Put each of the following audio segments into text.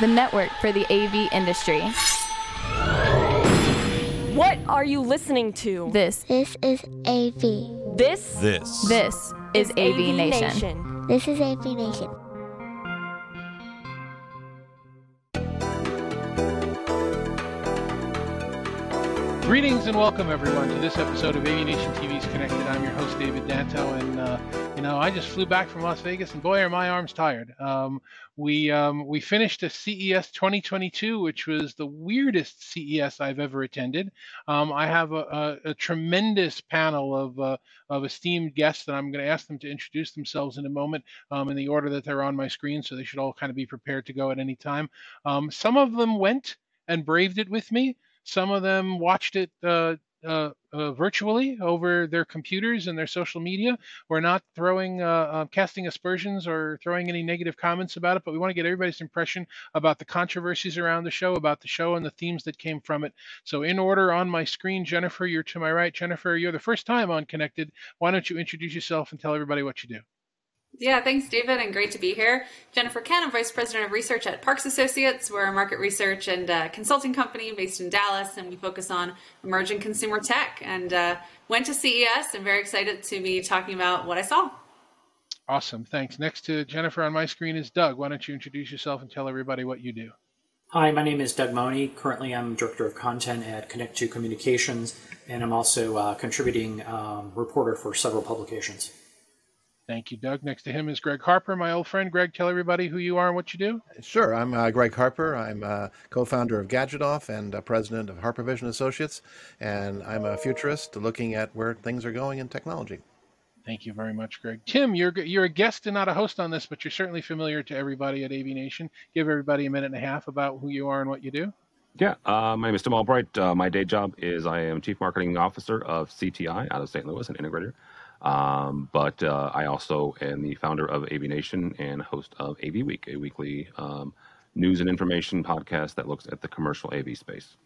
the network for the AV industry. What are you listening to? This This is AV. This This. this is AV, Nation. This is AV Nation. Greetings and welcome everyone to this episode of AV Nation TV's Connected. I'm your host David Danto, and uh, you know I just flew back from Las Vegas, and boy are my arms tired. Um, we um, we finished a CES 2022, which was the weirdest CES I've ever attended. Um, I have a, a, a tremendous panel of uh, of esteemed guests that I'm going to ask them to introduce themselves in a moment um, in the order that they're on my screen, so they should all kind of be prepared to go at any time. Um, some of them went and braved it with me. Some of them watched it uh, uh, uh, virtually over their computers and their social media. We're not throwing, uh, uh, casting aspersions or throwing any negative comments about it, but we want to get everybody's impression about the controversies around the show, about the show and the themes that came from it. So, in order on my screen, Jennifer, you're to my right. Jennifer, you're the first time on Connected. Why don't you introduce yourself and tell everybody what you do? Yeah, thanks, David, and great to be here. Jennifer Kent, I'm Vice President of Research at Parks Associates. We're a market research and uh, consulting company based in Dallas, and we focus on emerging consumer tech. And uh, went to CES. and very excited to be talking about what I saw. Awesome. Thanks. Next to Jennifer on my screen is Doug. Why don't you introduce yourself and tell everybody what you do? Hi, my name is Doug Mohney. Currently, I'm Director of Content at Connect2 Communications, and I'm also a contributing um, reporter for several publications. Thank you, Doug. Next to him is Greg Harper, my old friend. Greg, tell everybody who you are and what you do. Sure. I'm uh, Greg Harper. I'm uh, co-founder of Gadgetoff and uh, president of Harper Vision Associates, and I'm a futurist looking at where things are going in technology. Thank you very much, Greg. Tim, you're you're a guest and not a host on this, but you're certainly familiar to everybody at AV Nation. Give everybody a minute and a half about who you are and what you do. Yeah, uh, my name is Tim Albright. Uh, my day job is I am Chief Marketing Officer of CTI out of St. Louis, an integrator. Um, but uh, I also am the founder of AV Nation and host of AV Week, a weekly um, news and information podcast that looks at the commercial AV space.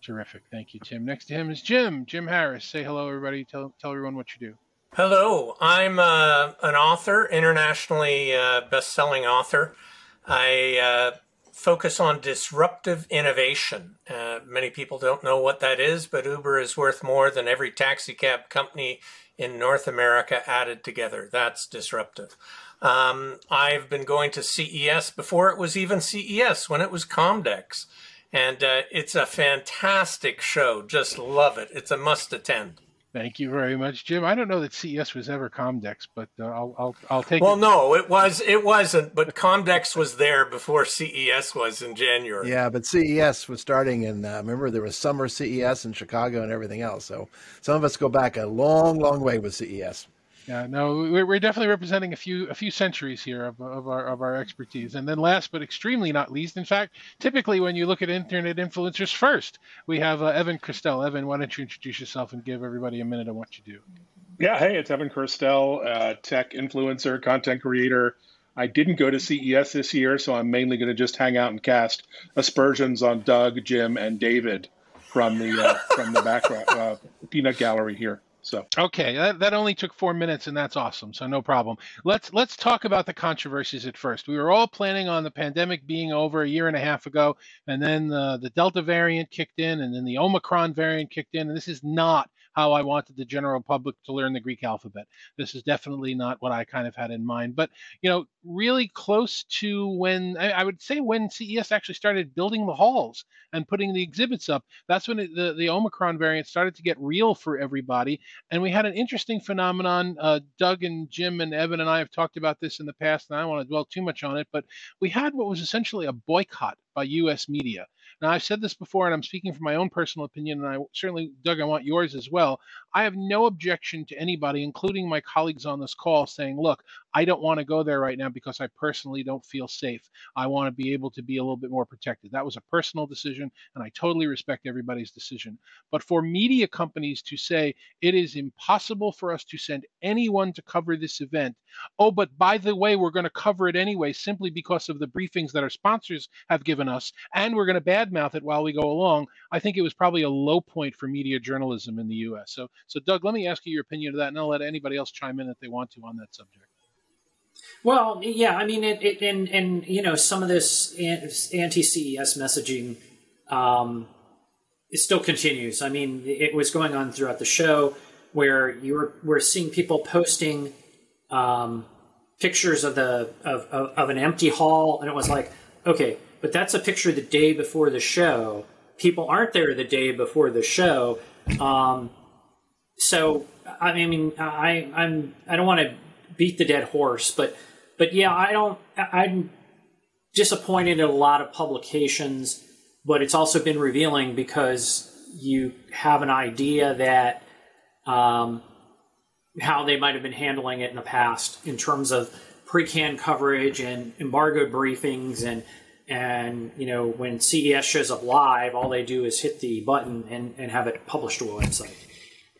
Terrific. Thank you, Tim. Next to him is Jim. Jim Harris. Say hello, everybody. Tell tell everyone what you do. Hello, I'm uh, an author, internationally uh, best-selling author. I uh, focus on disruptive innovation. Uh, many people don't know what that is, but Uber is worth more than every taxi cab company in North America added together. That's disruptive. Um, I've been going to CES before it was even CES, when it was Comdex. And uh, it's a fantastic show. Just love it. It's a must attend. Thank you very much, Jim. I don't know that CES was ever Comdex, but uh, I'll, I'll I'll take. Well, it. no, it was. It wasn't. But Comdex was there before CES was in January. Yeah, but CES was starting in. Uh, remember, there was summer CES in Chicago and everything else. So some of us go back a long, long way with CES. Yeah, no, we're, definitely representing a few a few centuries here of, of our of our expertise. And then last but extremely not least, in fact, typically when you look at internet influencers first, we have uh, Evan Kirstel. Evan, why don't you introduce yourself and give everybody a minute on what you do? Yeah, hey, it's Evan Kirstel, uh, tech influencer, content creator. I didn't go to CES this year, so I'm mainly going to just hang out and cast aspersions on Doug, Jim, and David from the uh, from the background uh, peanut gallery here. So Okay, that, that only took four minutes, and that's awesome. So no problem. Let's let's talk about the controversies at first. We were all planning on the pandemic being over a year and a half ago, and then uh, the Delta variant kicked in, and then the Omicron variant kicked in, and this is not how I wanted the general public to learn the Greek alphabet. This is definitely not what I kind of had in mind. But you know, really close to when I, I would say when CES actually started building the halls and putting the exhibits up, that's when it, the the Omicron variant started to get real for everybody. And we had an interesting phenomenon. Uh, Doug and Jim and Evan and I have talked about this in the past, and I don't want to dwell too much on it, but we had what was essentially a boycott by U.S. media. Now, I've said this before, and I'm speaking from my own personal opinion, and I certainly, Doug, I want yours as well. I have no objection to anybody, including my colleagues on this call, saying, look, I don't want to go there right now because I personally don't feel safe. I want to be able to be a little bit more protected. That was a personal decision, and I totally respect everybody's decision. But for media companies to say it is impossible for us to send anyone to cover this event, oh, but by the way, we're going to cover it anyway simply because of the briefings that our sponsors have given us, and we're going to badmouth it while we go along, I think it was probably a low point for media journalism in the U.S. So, so Doug, let me ask you your opinion of that, and I'll let anybody else chime in if they want to on that subject. Well, yeah, I mean, it, it and and you know, some of this anti CES messaging, um, it still continues. I mean, it was going on throughout the show where you were we're seeing people posting um, pictures of the of, of, of an empty hall, and it was like, okay, but that's a picture the day before the show. People aren't there the day before the show, um, so I mean, I I'm I don't want to beat the dead horse, but but yeah, I don't. I'm disappointed in a lot of publications, but it's also been revealing because you have an idea that um, how they might have been handling it in the past in terms of pre-can coverage and embargoed briefings and and you know when CES shows up live, all they do is hit the button and, and have it published to a website.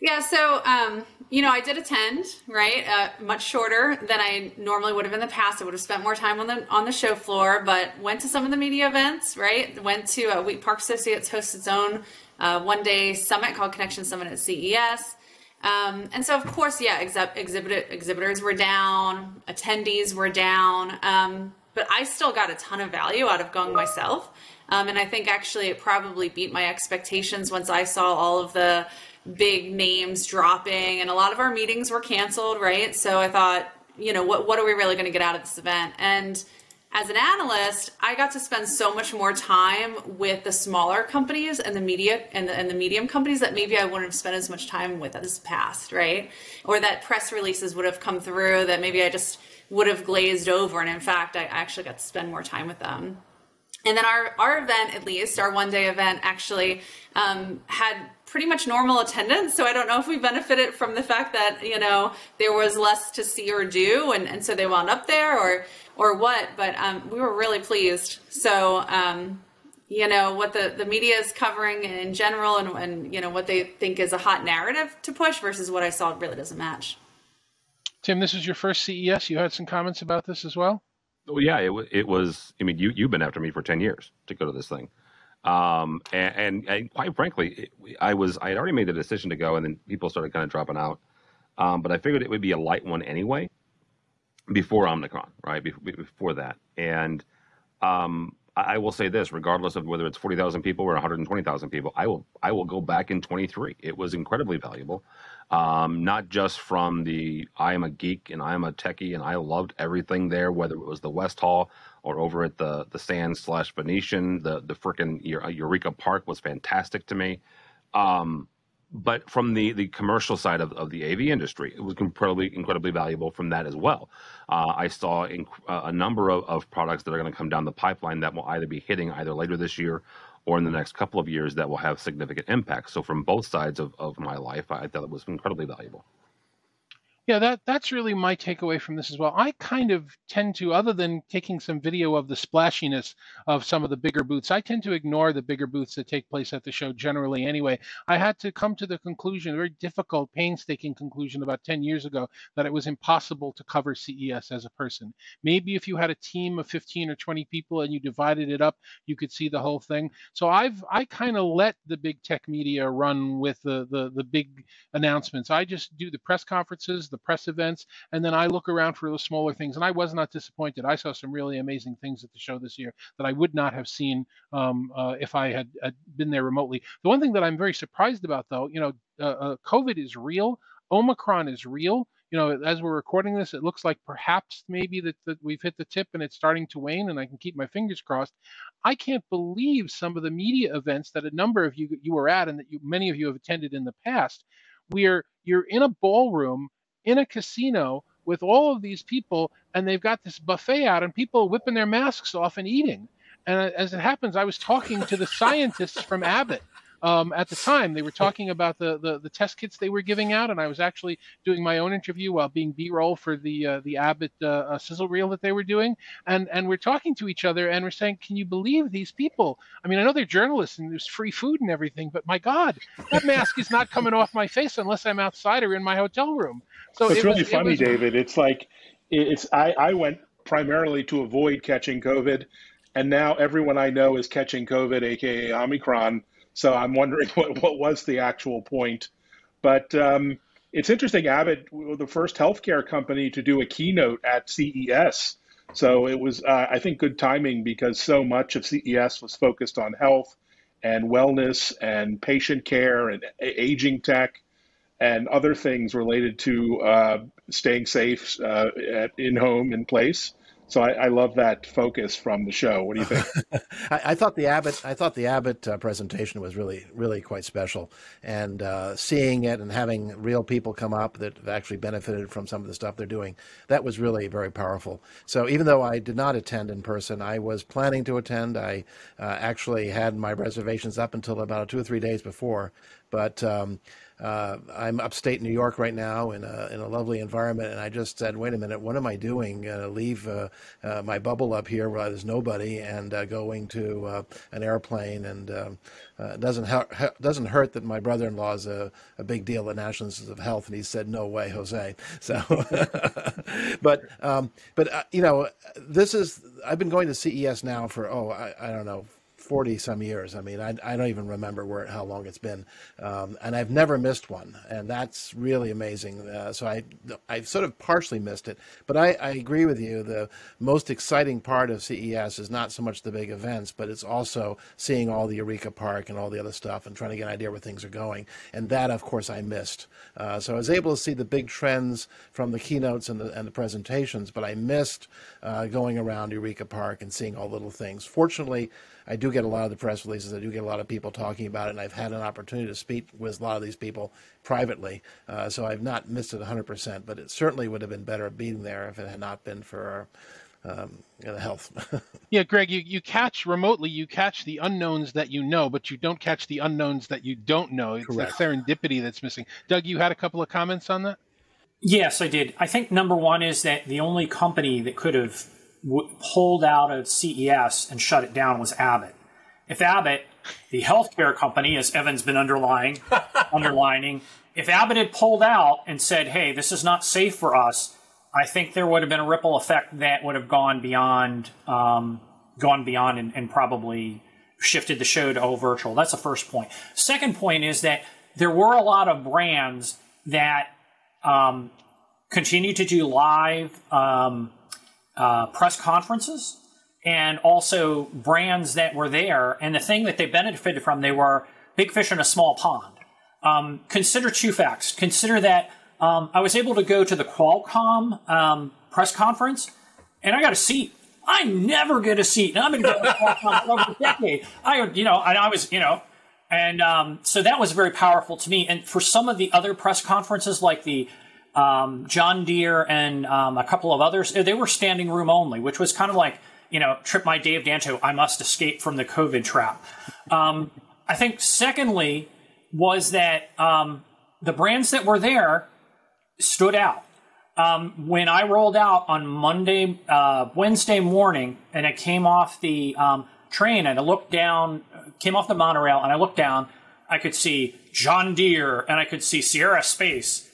Yeah, so um, you know, I did attend, right? Uh, much shorter than I normally would have in the past. I would have spent more time on the on the show floor, but went to some of the media events, right? Went to uh, we Parks Associates hosts its own uh, one day summit called Connection Summit at CES. Um, and so, of course, yeah, exhibit, exhibitors were down, attendees were down, um, but I still got a ton of value out of going myself. Um, and I think actually it probably beat my expectations once I saw all of the big names dropping, and a lot of our meetings were canceled, right? So I thought, you know, what what are we really going to get out of this event? And as an analyst, I got to spend so much more time with the smaller companies and the media and the, and the medium companies that maybe I wouldn't have spent as much time with as past, right? Or that press releases would have come through that maybe I just would have glazed over. And in fact, I actually got to spend more time with them. And then our, our event, at least, our one day event, actually um, had pretty much normal attendance. So I don't know if we benefited from the fact that, you know, there was less to see or do. And, and so they wound up there or, or what, but um, we were really pleased. So, um, you know, what the, the media is covering in general and, and, you know, what they think is a hot narrative to push versus what I saw really doesn't match. Tim, this is your first CES. You had some comments about this as well? Well, yeah, it, it was. I mean, you, you've been after me for 10 years to go to this thing. Um, and, and, and, quite frankly, I was I had already made the decision to go, and then people started kind of dropping out. Um, but I figured it would be a light one anyway, before Omnicron, right? Before that, and um, I will say this: regardless of whether it's forty thousand people or one hundred and twenty thousand people, I will I will go back in twenty three. It was incredibly valuable, um, not just from the I am a geek and I am a techie and I loved everything there, whether it was the West Hall or over at the the Sands slash Venetian. The the freaking Eureka Park was fantastic to me. Um, but from the the commercial side of, of the AV industry, it was incredibly incredibly valuable from that as well. Uh, I saw inc- uh, a number of, of products that are going to come down the pipeline that will either be hitting either later this year or in the next couple of years that will have significant impact. So from both sides of, of my life, I thought it was incredibly valuable. Yeah, that that's really my takeaway from this as well. I kind of tend to, other than taking some video of the splashiness of some of the bigger booths, I tend to ignore the bigger booths that take place at the show generally. Anyway, I had to come to the conclusion, a very difficult, painstaking conclusion, about 10 years ago, that it was impossible to cover CES as a person. Maybe if you had a team of 15 or 20 people and you divided it up, you could see the whole thing. So I've I kind of let the big tech media run with the the the big announcements. I just do the press conferences, the the press events, and then I look around for the smaller things. And I was not disappointed. I saw some really amazing things at the show this year that I would not have seen um, uh, if I had, had, been there remotely. The one thing that I'm very surprised about, though, you know, uh, uh, COVID is real. Omicron is real. You know, as we're recording this, it looks like perhaps maybe that, that we've hit the tip and it's starting to wane, and I can keep my fingers crossed. I can't believe some of the media events that a number of you you were at and that you, many of you have attended in the past. Where you're in a ballroom in a casino with all of these people and they've got this buffet out and people whipping their masks off and eating. And as it happens, I was talking to the scientists from Abbott um, at the time. They were talking about the, the, the test kits they were giving out, and I was actually doing my own interview while being B-roll for the uh, the Abbott uh, uh, sizzle reel that they were doing. And and we're talking to each other, and we're saying, "Can you believe these people? I mean, I know they're journalists and there's free food and everything, but my God, that mask is not coming off my face unless I'm outside or in my hotel room." So it's it really was, funny, it was... David. It's like it's I, I went primarily to avoid catching COVID, and now everyone I know is catching COVID, aka Omicron. So I'm wondering what what was the actual point. But um, it's interesting. Abbott, the first healthcare company to do a keynote at CES. So it was, uh, I think, good timing because so much of CES was focused on health and wellness and patient care and aging tech and other things related to uh, staying safe uh, in home in place. So I, I, love that focus from the show. What do you think? I, I, thought the Abbott, I thought the Abbott uh, presentation was really, really quite special, and uh, seeing it and having real people come up that have actually benefited from some of the stuff they're doing, that was really very powerful. So even though I did not attend in person, I was planning to attend. I uh, actually had my reservations up until about two or three days before, but. Um, uh, I'm upstate New York right now in a, in a lovely environment, and I just said, wait a minute, what am I doing? Uh, leave uh, uh my bubble up here where there's nobody and uh, going to uh, an airplane. And um, it doesn't, ha- doesn't hurt that my brother in law is a, a big deal at National Institutes of Health, and he said, no way, Jose. So, but, um, but you know, this is, I've been going to CES now for, oh, I, I don't know, 40 some years. I mean, I, I don't even remember where how long it's been. Um, and I've never missed one. And that's really amazing. Uh, so I, I've sort of partially missed it. But I, I agree with you. The most exciting part of CES is not so much the big events, but it's also seeing all the Eureka Park and all the other stuff and trying to get an idea where things are going. And that, of course, I missed. Uh, so I was able to see the big trends from the keynotes and the, and the presentations, but I missed uh, going around Eureka Park and seeing all the little things. Fortunately, I do get a lot of the press releases. I do get a lot of people talking about it, and I've had an opportunity to speak with a lot of these people privately. Uh, so I've not missed it 100%, but it certainly would have been better being there if it had not been for our um, health. yeah, Greg, you, you catch remotely, you catch the unknowns that you know, but you don't catch the unknowns that you don't know. It's Correct. that serendipity that's missing. Doug, you had a couple of comments on that? Yes, I did. I think number one is that the only company that could have w- pulled out of CES and shut it down was Abbott. If Abbott, the healthcare company, as Evan's been underlying, underlining, if Abbott had pulled out and said, "Hey, this is not safe for us," I think there would have been a ripple effect that would have gone beyond, um, gone beyond, and, and probably shifted the show to all virtual. That's the first point. Second point is that there were a lot of brands that um, continue to do live um, uh, press conferences and also brands that were there. And the thing that they benefited from, they were big fish in a small pond. Um, consider two facts. Consider that um, I was able to go to the Qualcomm um, press conference, and I got a seat. I never get a seat, and I've been going to Qualcomm for over a decade. I, you know, and I was, you know, and um, so that was very powerful to me. And for some of the other press conferences, like the um, John Deere and um, a couple of others, they were standing room only, which was kind of like, you know, trip my Dave Danto, I must escape from the COVID trap. Um, I think, secondly, was that um, the brands that were there stood out. Um, when I rolled out on Monday, uh, Wednesday morning, and I came off the um, train and I looked down, came off the monorail, and I looked down, I could see John Deere and I could see Sierra Space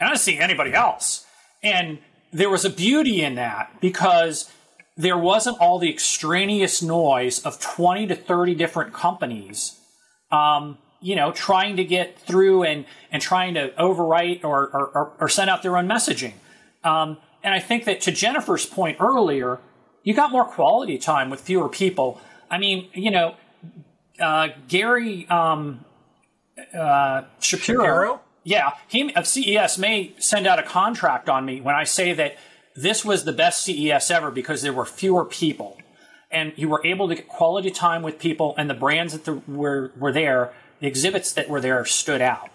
and I didn't see anybody else. And there was a beauty in that because there wasn't all the extraneous noise of 20 to 30 different companies, um, you know, trying to get through and, and trying to overwrite or, or, or send out their own messaging. Um, and I think that to Jennifer's point earlier, you got more quality time with fewer people. I mean, you know, uh, Gary um, uh, Shapiro, Shapiro, yeah, he uh, of CES may send out a contract on me when I say that this was the best CES ever because there were fewer people, and you were able to get quality time with people, and the brands that the, were were there, the exhibits that were there stood out.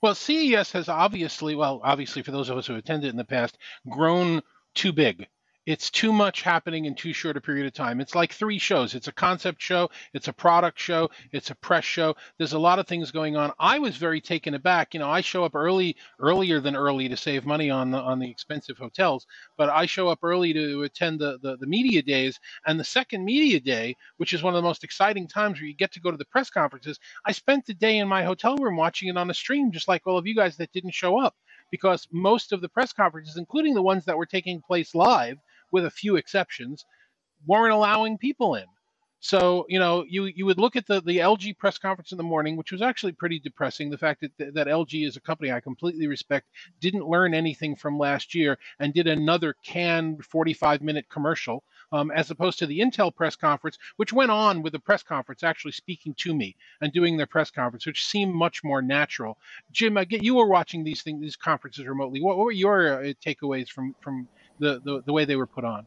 Well, CES has obviously, well, obviously for those of us who attended in the past, grown too big it's too much happening in too short a period of time. It's like three shows. It's a concept show, it's a product show, it's a press show. There's a lot of things going on. I was very taken aback. You know, I show up early, earlier than early to save money on the on the expensive hotels, but I show up early to attend the, the the media days. And the second media day, which is one of the most exciting times where you get to go to the press conferences, I spent the day in my hotel room watching it on a stream, just like all of you guys that didn't show up because most of the press conferences, including the ones that were taking place live, with a few exceptions, weren't allowing people in. So you know, you you would look at the the LG press conference in the morning, which was actually pretty depressing. The fact that that LG is a company I completely respect didn't learn anything from last year and did another canned 45 minute commercial, um, as opposed to the Intel press conference, which went on with the press conference actually speaking to me and doing their press conference, which seemed much more natural. Jim, I get you were watching these things, these conferences remotely. What, what were your uh, takeaways from from the, the the way they were put on?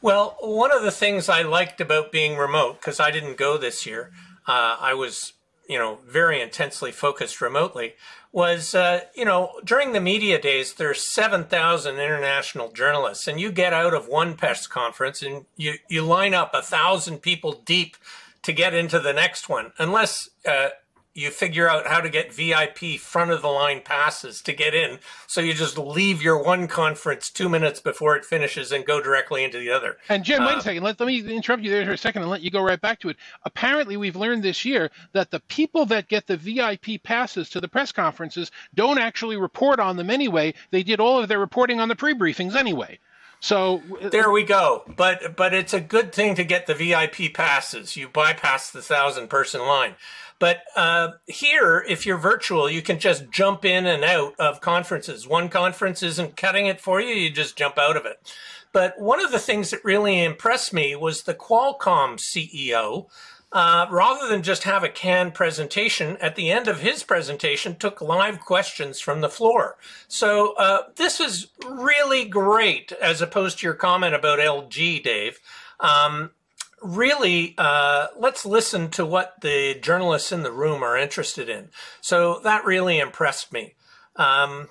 Well, one of the things I liked about being remote, because I didn't go this year, uh, I was, you know, very intensely focused remotely, was, uh, you know, during the media days, there's 7,000 international journalists, and you get out of one press conference and you, you line up a thousand people deep to get into the next one, unless uh, you figure out how to get VIP front of the line passes to get in. So you just leave your one conference two minutes before it finishes and go directly into the other. And Jim, wait a uh, second. Let, let me interrupt you there for a second and let you go right back to it. Apparently, we've learned this year that the people that get the VIP passes to the press conferences don't actually report on them anyway. They did all of their reporting on the pre briefings anyway. So there we go. But but it's a good thing to get the VIP passes. You bypass the thousand person line. But uh, here, if you're virtual, you can just jump in and out of conferences. One conference isn't cutting it for you, you just jump out of it. But one of the things that really impressed me was the Qualcomm CEO. Uh, rather than just have a canned presentation, at the end of his presentation, took live questions from the floor. So uh, this is really great, as opposed to your comment about LG, Dave. Um, really, uh, let's listen to what the journalists in the room are interested in. So that really impressed me. Um,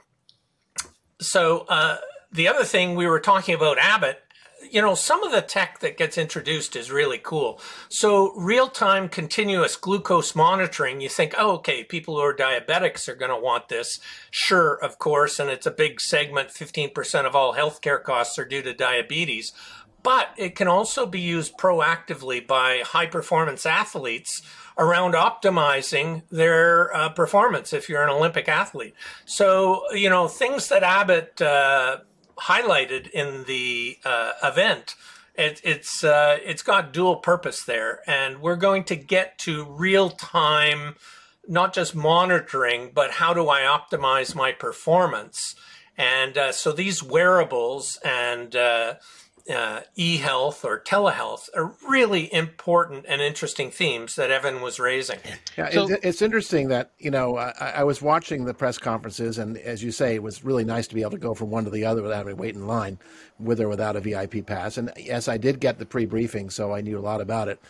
so uh, the other thing we were talking about Abbott, you know, some of the tech that gets introduced is really cool. So real time continuous glucose monitoring, you think, oh, okay, people who are diabetics are going to want this. Sure, of course. And it's a big segment. 15% of all healthcare costs are due to diabetes but it can also be used proactively by high performance athletes around optimizing their uh, performance if you're an Olympic athlete. So, you know, things that Abbott uh, highlighted in the uh, event. It, it's uh, it's got dual purpose there, and we're going to get to real time, not just monitoring, but how do I optimize my performance? And uh, so these wearables and uh, e-health or telehealth are really important and interesting themes that Evan was raising. Yeah, so, it's, it's, interesting that you know I, I, was watching the press conferences, and as you say, it was really nice to be able to go from one to the other without having to wait in line, with or without a VIP pass. And yes, I did get the pre-briefing, so I knew a lot about it.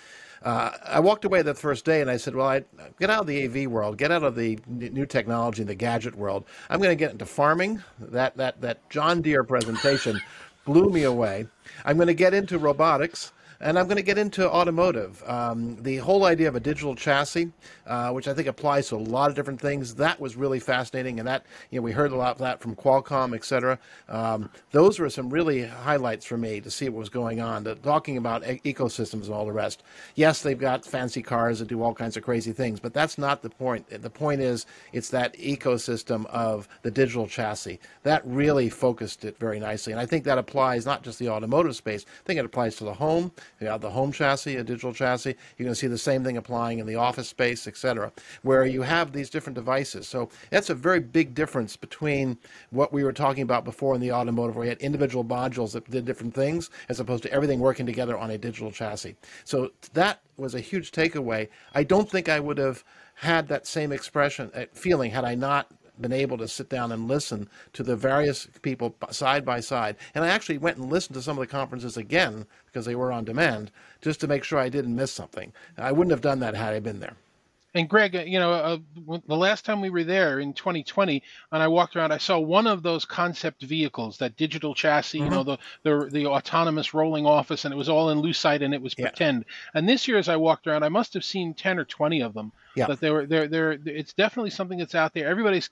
Uh, I walked away the first day and I said, "Well, I get out of the AV world, get out of the new technology, and the gadget world. I'm going to get into farming." That that that John Deere presentation blew me away. I'm going to get into robotics. And I'm going to get into automotive. Um, the whole idea of a digital chassis, uh, which I think applies to a lot of different things, that was really fascinating. And that, you know, we heard a lot of that from Qualcomm, et cetera. Um, those were some really highlights for me to see what was going on, the, talking about e- ecosystems and all the rest. Yes, they've got fancy cars that do all kinds of crazy things, but that's not the point. The point is it's that ecosystem of the digital chassis. That really focused it very nicely. And I think that applies not just the automotive space, I think it applies to the home you have the home chassis, a digital chassis. You're going to see the same thing applying in the office space, etc., where you have these different devices. So that's a very big difference between what we were talking about before in the automotive, where you had individual modules that did different things, as opposed to everything working together on a digital chassis. So that was a huge takeaway. I don't think I would have had that same expression uh, feeling had I not been able to sit down and listen to the various people side by side. And I actually went and listened to some of the conferences again because they were on demand just to make sure I didn't miss something. I wouldn't have done that had I been there. And Greg, uh, you know, uh, the last time we were there in 2020, and I walked around, I saw one of those concept vehicles, that digital chassis, mm-hmm. you know, the, the the autonomous rolling office, and it was all in Lucite and it was yeah. pretend. And this year, as I walked around, I must have seen 10 or 20 of them. Yeah. That they were there. There, it's definitely something that's out there. Everybody's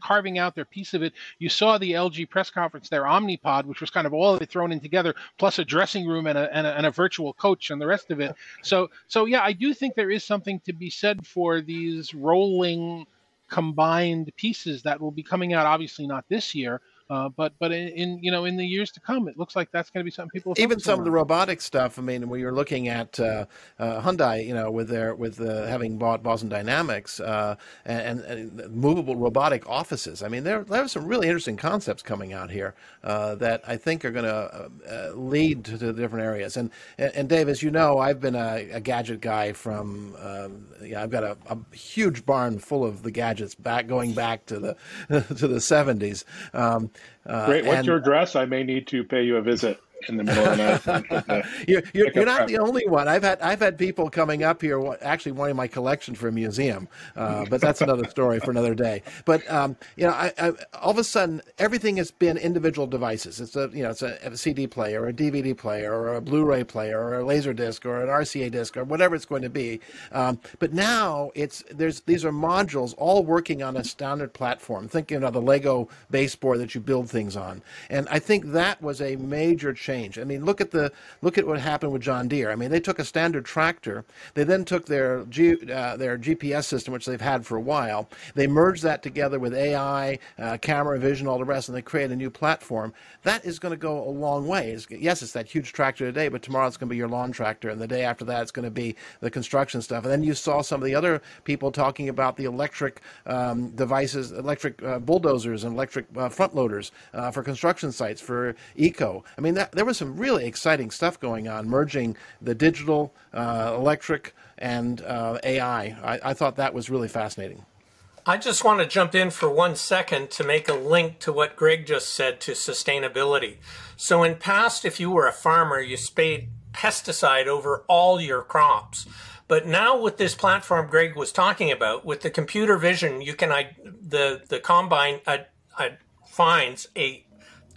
carving out their piece of it. You saw the LG press conference, their Omnipod, which was kind of all of it thrown in together, plus a dressing room and a, and a, and a virtual coach and the rest of it. So, so yeah, I do think there is something to be said for these rolling combined pieces that will be coming out. Obviously, not this year, Uh, but but in, in, you know in the years to come, it looks like that's going to be something people even some on. of the robotic stuff. I mean, when you're looking at uh, uh, Hyundai, you know, with their with uh, having bought Boston Dynamics uh, and, and, movable robotic offices. I mean, there there are some really interesting concepts coming out here uh, that I think are going to lead to, to, different areas. And, and and Dave, as you know, I've been a, a gadget guy from um, yeah, I've got a, a, huge barn full of the gadgets back going back to the to the 70s. Um, Great. What's and, your address? I may need to pay you a visit in the middle of the night. you're, you're, you're not the only one. I've had I've had people coming up here actually wanting my collection for a museum, uh, but that's another story for another day. But um, you know, I, I, all of a sudden everything has been individual devices. It's a you know it's a, a, CD player, or a DVD player, or a Blu-ray player, or a laser disc, or an RCA disc, or whatever it's going to be. Um, but now it's there's these are modules all working on a standard platform. Thinking of the Lego baseboard that you build things on, and I think that was a major change. I mean, look at the look at what happened with John Deere. I mean, they took a standard tractor, they then took their G, uh, their GPS system, which they've had for a while, they merged that together with AI, uh, camera vision, all the rest, and they created a new platform. That is going to go a long way. It's, yes, it's that huge tractor today, but tomorrow it's going to be your lawn tractor, and the day after that it's going to be the construction stuff. And then you saw some of the other people talking about the electric um, devices, electric uh, bulldozers and electric uh, front loaders uh, for construction sites for eco. I mean, that, there was some really exciting stuff going on, merging the digital, uh, electric, and uh, AI. I, I thought that was really fascinating. I just want to jump in for one second to make a link to what Greg just said to sustainability. So, in past, if you were a farmer, you sprayed pesticide over all your crops. But now with this platform Greg was talking about, with the computer vision, you can I, the the combine uh, uh, finds a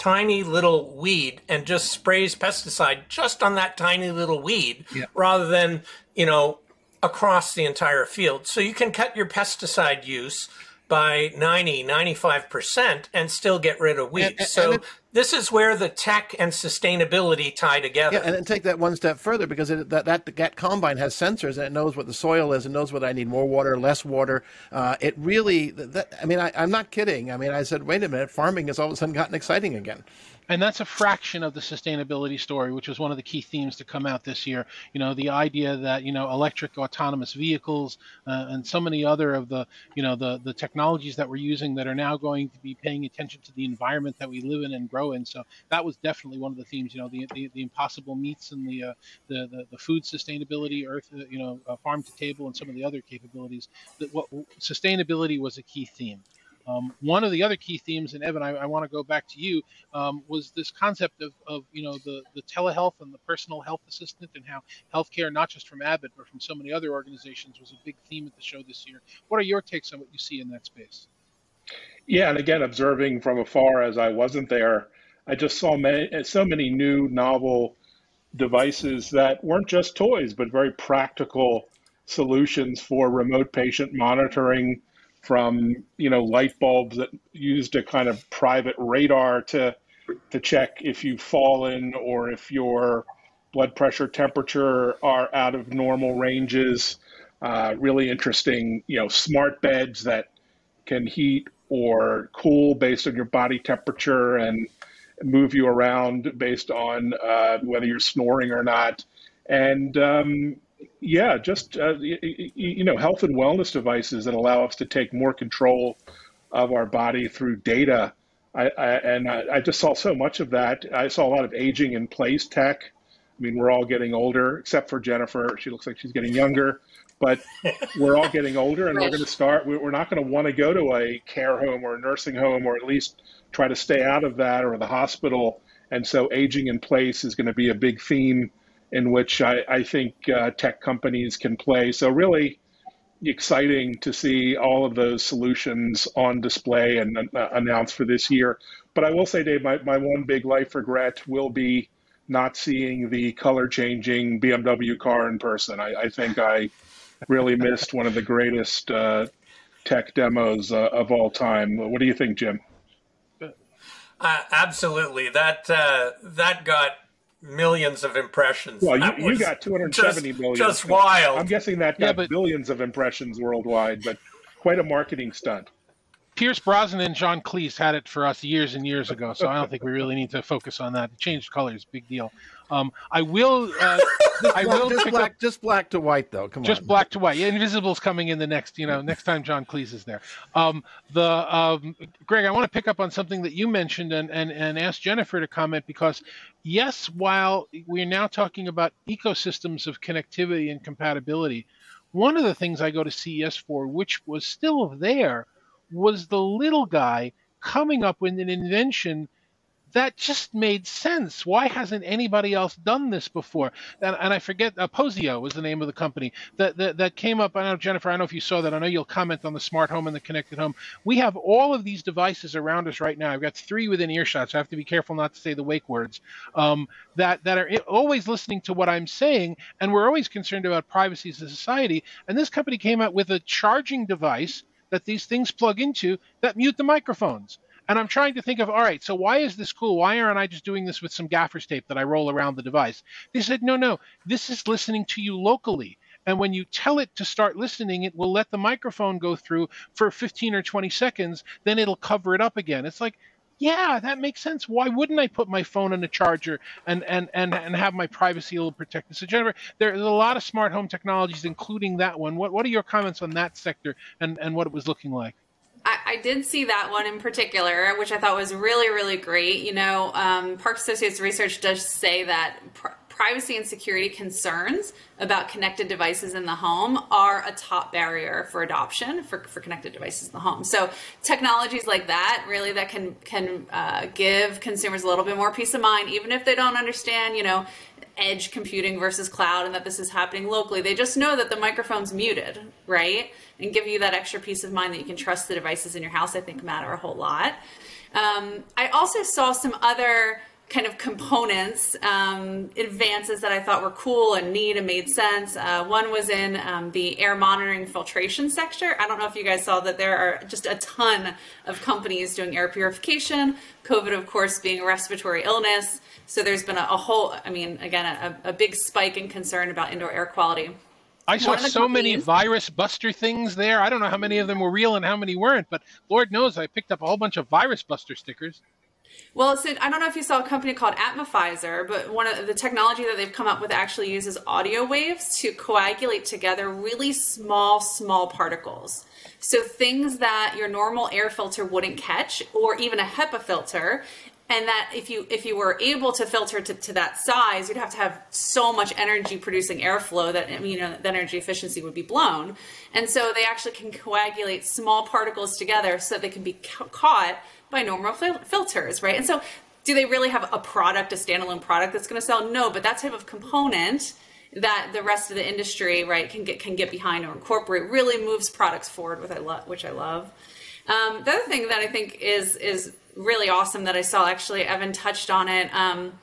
tiny little weed and just sprays pesticide just on that tiny little weed yeah. rather than, you know, across the entire field. So you can cut your pesticide use by 90, 95% and still get rid of weeds. And, and, so and it, this is where the tech and sustainability tie together. Yeah, and then take that one step further because it, that, that that combine has sensors and it knows what the soil is and knows whether I need more water, less water. Uh, it really, that, I mean, I, I'm not kidding. I mean, I said, wait a minute, farming has all of a sudden gotten exciting again and that's a fraction of the sustainability story, which was one of the key themes to come out this year. You know, the idea that you know electric autonomous vehicles uh, and so many other of the you know the the technologies that we're using that are now going to be paying attention to the environment that we live in and grow in. So that was definitely one of the themes. You know, the the, the impossible meats and the, uh, the, the the food sustainability, earth, uh, you know, farm to table, and some of the other capabilities. That what sustainability was a key theme. Um, one of the other key themes, and Evan, I, I want to go back to you, um, was this concept of, of you know the, the telehealth and the personal health assistant, and how healthcare, not just from Abbott but from so many other organizations, was a big theme at the show this year. What are your takes on what you see in that space? Yeah, and again, observing from afar as I wasn't there, I just saw many, so many new, novel devices that weren't just toys, but very practical solutions for remote patient monitoring from you know light bulbs that used a kind of private radar to to check if you've fallen or if your blood pressure temperature are out of normal ranges. Uh, really interesting you know smart beds that can heat or cool based on your body temperature and move you around based on uh, whether you're snoring or not. And um, yeah, just uh, you know, health and wellness devices that allow us to take more control of our body through data. I, I and I, I, just saw so much of that. I saw a lot of aging in place tech. I mean, we're all getting older, except for Jennifer. She looks like she's getting younger, but we're all getting older, and we're going to start. We're not going to want to go to a care home or a nursing home, or at least try to stay out of that or the hospital. And so, aging in place is going to be a big theme in which I, I think uh, tech companies can play. So, really exciting to see all of those solutions on display and uh, announced for this year. But I will say, Dave, my, my one big life regret will be not seeing the color changing BMW car in person. I, I think I really missed one of the greatest uh, tech demos uh, of all time. What do you think, Jim? Uh, absolutely. That uh, that got millions of impressions. Well, you, you got 270 just, million. Just wild. I'm guessing that got yeah, but, billions of impressions worldwide, but quite a marketing stunt. Pierce Brosnan and John Cleese had it for us years and years ago, so I don't think we really need to focus on that. It changed colors, big deal. Um, I will. Uh, I will just black, up, just black to white, though. Come just on. black to white. Yeah, Invisible's coming in the next. You know, next time John Cleese is there. Um, the um, Greg, I want to pick up on something that you mentioned and and and ask Jennifer to comment because yes, while we're now talking about ecosystems of connectivity and compatibility, one of the things I go to CES for, which was still there, was the little guy coming up with an invention that just made sense. Why hasn't anybody else done this before? And, and I forget, uh, Posio was the name of the company that, that, that came up. I know, Jennifer, I know if you saw that. I know you'll comment on the smart home and the connected home. We have all of these devices around us right now. I've got three within earshot, so I have to be careful not to say the wake words um, that, that are always listening to what I'm saying. And we're always concerned about privacy as a society. And this company came out with a charging device that these things plug into that mute the microphones. And I'm trying to think of, all right, so why is this cool? Why aren't I just doing this with some gaffer's tape that I roll around the device? They said, no, no, this is listening to you locally. And when you tell it to start listening, it will let the microphone go through for 15 or 20 seconds, then it'll cover it up again. It's like, yeah, that makes sense. Why wouldn't I put my phone in a charger and and and, and have my privacy a little protected? So Jennifer, there's a lot of smart home technologies, including that one. What what are your comments on that sector and, and what it was looking like? I, I, did see that one in particular, which I thought was really, really great. You know, um, Parks Associates research does say that pr- privacy and security concerns about connected devices in the home are a top barrier for adoption for, for connected devices in the home. So technologies like that really that can can uh, give consumers a little bit more peace of mind, even if they don't understand, you know, edge computing versus cloud and that this is happening locally. They just know that the microphone's muted, right? And give you that extra peace of mind that you can trust the devices in your house, I think matter a whole lot. Um, I also saw some other kind of components, um, advances that I thought were cool and neat and made sense. Uh, one was in um, the air monitoring filtration sector. I don't know if you guys saw that there are just a ton of companies doing air purification. COVID, of course, being a respiratory illness. So there's been a, a whole, I mean, again, a, a, big spike in concern about indoor air quality. I saw so many virus buster things there. I don't know how many of them were real and how many weren't, but Lord knows I picked up a whole bunch of virus buster stickers. Well, so I don't know if you saw a company called Atmofizer, but one of the technology that they've come up with actually uses audio waves to coagulate together really small, small particles. So things that your normal air filter wouldn't catch, or even a HEPA filter, and that if you if you were able to filter to, to that size you'd have to have so much energy producing airflow that you know the energy efficiency would be blown and so they actually can coagulate small particles together so that they can be ca- caught by normal fil- filters right? And so do they really have a product a standalone product that's going to sell? No but that type of component that the rest of the industry right can get can get behind or incorporate really moves products forward which I love which I love. Um, the other thing that I think is is really awesome that I saw actually Evan touched on it um,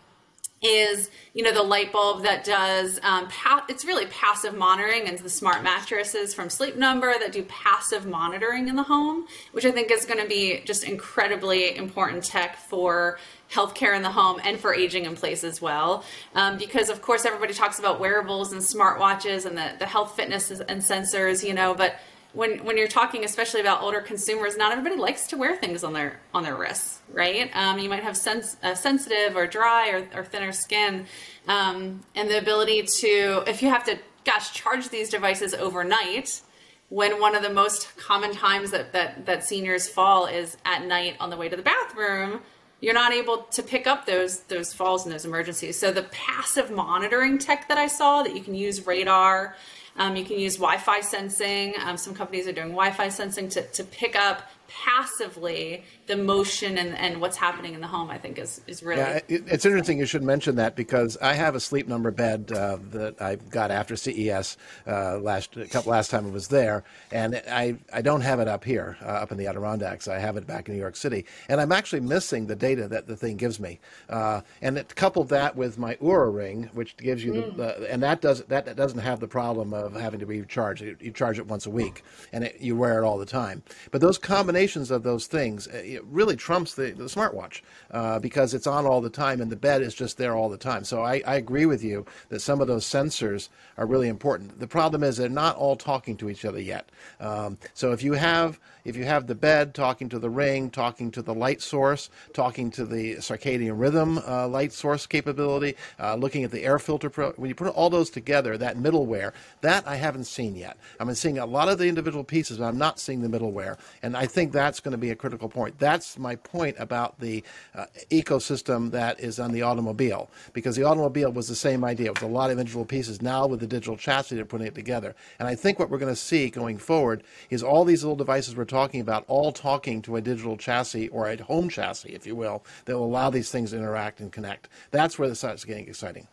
is you know the light bulb that does um, pa- it's really passive monitoring and the smart mattresses from Sleep Number that do passive monitoring in the home, which I think is going to be just incredibly important tech for healthcare in the home and for aging in place as well. Um, because of course everybody talks about wearables and smartwatches and the, the health fitness and sensors, you know, but when when you're talking especially about older consumers not everybody likes to wear things on their on their wrists right? Um, you might have uh, sensitive or dry or, or thinner skin. Um, and the ability to if you have to gosh charge these devices overnight when one of the most common times that, that that seniors fall is at night on the way to the bathroom you're not able to pick up those those falls and those emergencies. So the passive monitoring tech that i saw that you can use radar um, you can use Wi-Fi sensing. Um, some companies are doing Wi-Fi sensing to, to pick up passively the motion and, and what's happening in the home, I think is, is really. Yeah, it, it's interesting you should mention that because I have a sleep number bed uh, that I got after CES uh, last couple last time I was there, and I, I don't have it up here, uh, up in the Adirondacks. I have it back in New York City, and I'm actually missing the data that the thing gives me. Uh, and it, coupled that with my Oura ring, which gives you mm. the, and that does that doesn't have the problem of having to be charged. You, you charge it once a week, and it, you wear it all the time. But those combinations combinations of those things uh, it really trumps the, the smartwatch uh, because it's on all the time and the bed is just there all the time. So I, I agree with you that some of those sensors are really important. The problem is they're not all talking to each other yet. Um, so if you have if you have the bed talking to the ring, talking to the light source, talking to the circadian rhythm uh, light source capability, uh, looking at the air filter, pro- when you put all those together, that middleware, that I haven't seen yet. I'm seeing a lot of the individual pieces, but I'm not seeing the middleware. And I think that's going to be a critical point. That's my point about the uh, ecosystem that is on the automobile, because the automobile was the same idea. It was a lot of individual pieces. Now with the digital chassis, they're putting it together. And I think what we're going to see going forward is all these little devices we're talking talking about all talking to a digital chassis or a home chassis, if you will, that will allow these things to interact and connect. That's where this starts getting exciting.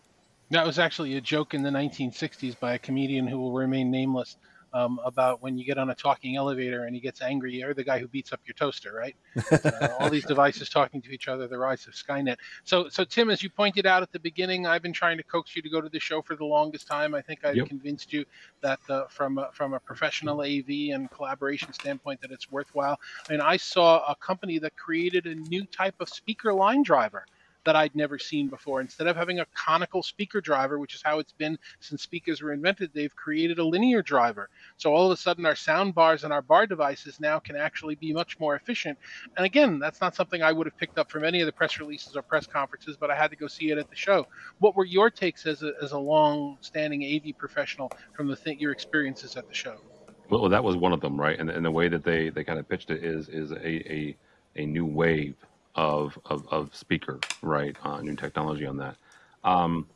That was actually a joke in the 1960s by a comedian who will remain nameless um, about when you get on a talking elevator and he gets angry. You're the guy who beats up your toaster, right? uh, all these devices talking to each other, the rise of Skynet. So, so Tim, as you pointed out at the beginning, I've been trying to coax you to go to the show for the longest time. I think I've yep. convinced you that uh, from a, from a professional AV and collaboration standpoint, that it's worthwhile. I mean, I saw a company that created a new type of speaker line driver that I'd never seen before. Instead of having a conical speaker driver, which is how it's been since speakers were invented, they've created a linear driver. So all of a sudden, our sound bars and our bar devices now can actually be much more efficient. And again, that's not something I would have picked up from any of the press releases or press conferences, but I had to go see it at the show. What were your takes as a, as a long-standing AV professional from the th- your experiences at the show? Well, that was one of them, right? And, and the way that they, they kind of pitched it is is a, a, a new wave of of, of speaker, right? Uh, new technology on that. Um,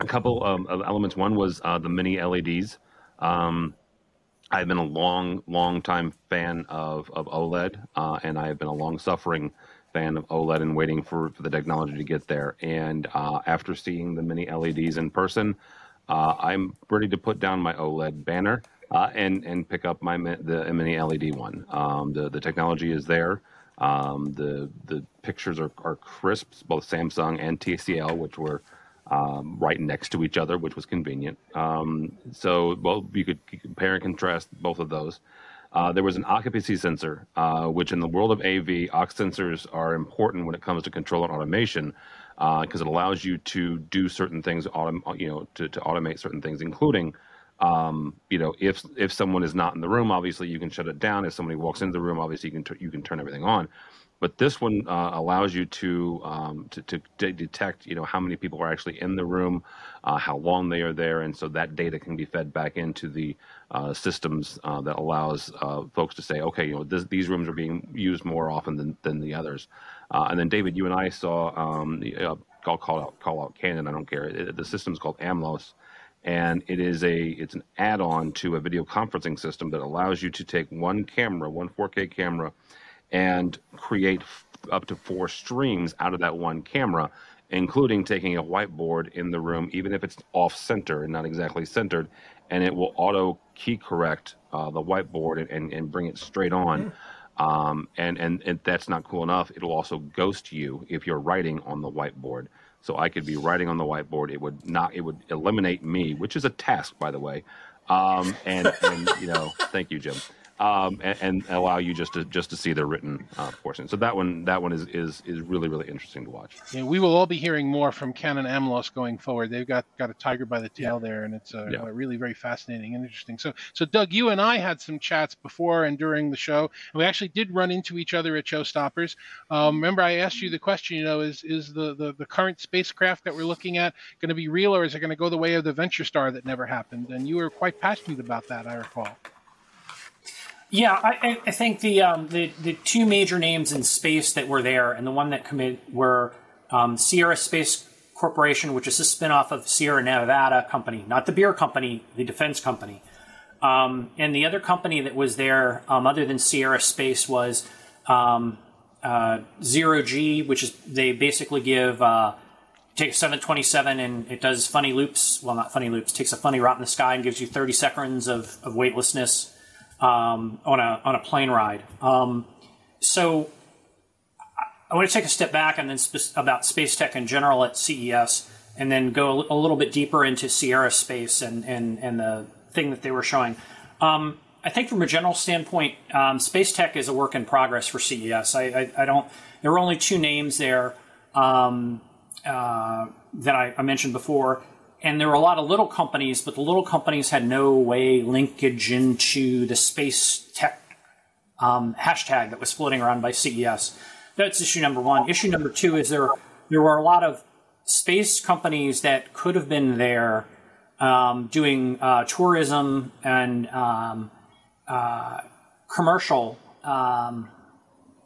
a couple um, of elements. One was uh, the mini LEDs. Um, I've been a long, long time fan of of OLED, uh, and I have been a long suffering fan of OLED and waiting for, for the technology to get there. And uh, after seeing the mini LEDs in person, uh, I'm ready to put down my OLED banner uh, and and pick up my the mini LED one. Um, the the technology is there. Um, the the pictures are, are crisp, both Samsung and TCL, which were um, right next to each other, which was convenient. Um, so, well, you could compare and contrast both of those. Uh, there was an occupancy sensor, uh, which in the world of AV, aux sensors are important when it comes to control and automation because uh, it allows you to do certain things, autom- you know, to, to automate certain things, including um, you know, if if someone is not in the room, obviously you can shut it down. If somebody walks into the room, obviously you can you can turn everything on. But this one uh, allows you to, um, to, to to detect, you know, how many people are actually in the room, uh, how long they are there, and so that data can be fed back into the uh, systems uh, that allows uh, folks to say, okay, you know, this, these rooms are being used more often than than the others. Uh, and then David, you and I saw um, I'll call out call out Canon. I don't care. It, the system's called Amlos and it is a it's an add-on to a video conferencing system that allows you to take one camera, one 4K camera, and create f- up to four streams out of that one camera, including taking a whiteboard in the room, even if it's off center and not exactly centered, and it will auto key correct uh, the whiteboard and, and, and, bring it straight on. Um, and, and, and that's not cool enough. It'll also ghost you if you're writing on the whiteboard. So I could be writing on the whiteboard. It would not. It would eliminate me, which is a task, by the way. Um, and and you know, thank you, Jim um, and, and, allow you just to just to see the written uh, portion. So that one that one is is is really really interesting to watch. Yeah, we will all be hearing more from Canon Amlos going forward. They've got got a tiger by the tail yeah. there, and it's uh, yeah. really very fascinating and interesting. So so Doug, you and I had some chats before and during the show, and we actually did run into each other at Showstoppers. Um, remember, I asked you the question. You know, is is the the, the current spacecraft that we're looking at going to be real, or is it going to go the way of the Venture Star that never happened? And you were quite passionate about that, I recall. Yeah, I, I think the, um, the the two major names in space that were there, and the one that committed were um, Sierra Space Corporation, which is a spinoff of Sierra Nevada Company, not the beer company, the defense company. Um, and the other company that was there, um, other than Sierra Space, was um, uh, Zero G, which is they basically give uh, take a 727 and it does funny loops. Well, not funny loops. Takes a funny route in the sky and gives you 30 seconds of, of weightlessness um, on a on a plane ride. Um, so I want to take a step back and then spe- about space tech in general at CES, and then go a, little bit deeper into Sierra Space and and and the thing that they were showing. Um, I think from a general standpoint, um, space tech is a work in progress for CES. I, I, I don't. There were only two names there um, uh, that I, I, mentioned before, and there were a lot of little companies, but the little companies had no way linkage into the space tech um, hashtag that was floating around by CES. That's issue number one. Issue number two is there there were a lot of space companies that could have been there um, doing uh, tourism and um, uh, commercial um,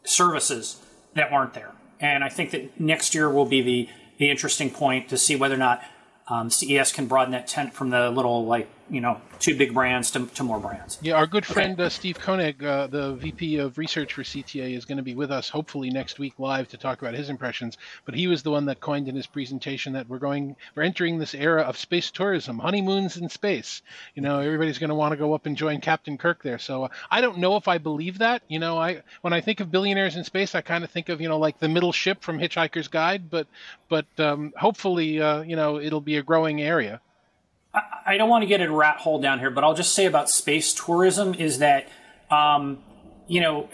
services that weren't there. And I think that next year will be the, the interesting point to see whether or not um, CES can broaden that tent from the little like you know two big brands to, to more brands. Yeah, our good friend uh, Steve Koenig, uh, the VP of Research for CTA, is going to be with us hopefully next week live to talk about his impressions. But he was the one that coined in his presentation that we're going, we're entering this era of space tourism, honeymoons in space. You know, everybody's going to want to go up and join Captain Kirk there. So uh, I don't know if I believe that. You know, I when I think of billionaires in space, I kind of think of you know like the middle ship from Hitchhiker's Guide. But but um, hopefully, uh, you know, it'll be a growing area. I don't want to get a rat hole down here, but I'll just say about space tourism is that, um, you know,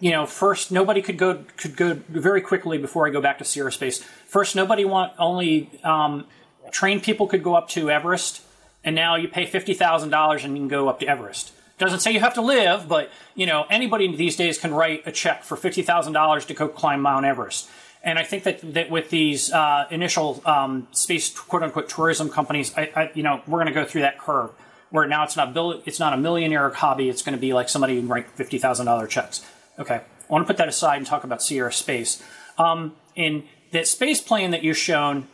you know, first nobody could go could go very quickly before I go back to Sierra Space. First, nobody want only um, trained people could go up to Everest, and now you pay fifty thousand dollars and you can go up to Everest. Doesn't say you have to live, but you know anybody these days can write a check for fifty thousand dollars to go climb Mount Everest. And I think that, that with these uh, initial um, space quote unquote tourism companies, I, I, you know, we're going to go through that curve where now it's not bill, it's not a millionaire hobby. It's going to be like somebody who write fifty thousand dollar checks. Okay, I want to put that aside and talk about Sierra Space. Um, in that space plane that you've shown,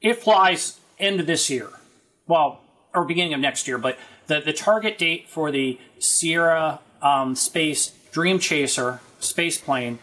it flies end of this year, well, or beginning of next year. But the the target date for the Sierra um, Space Dream Chaser space plane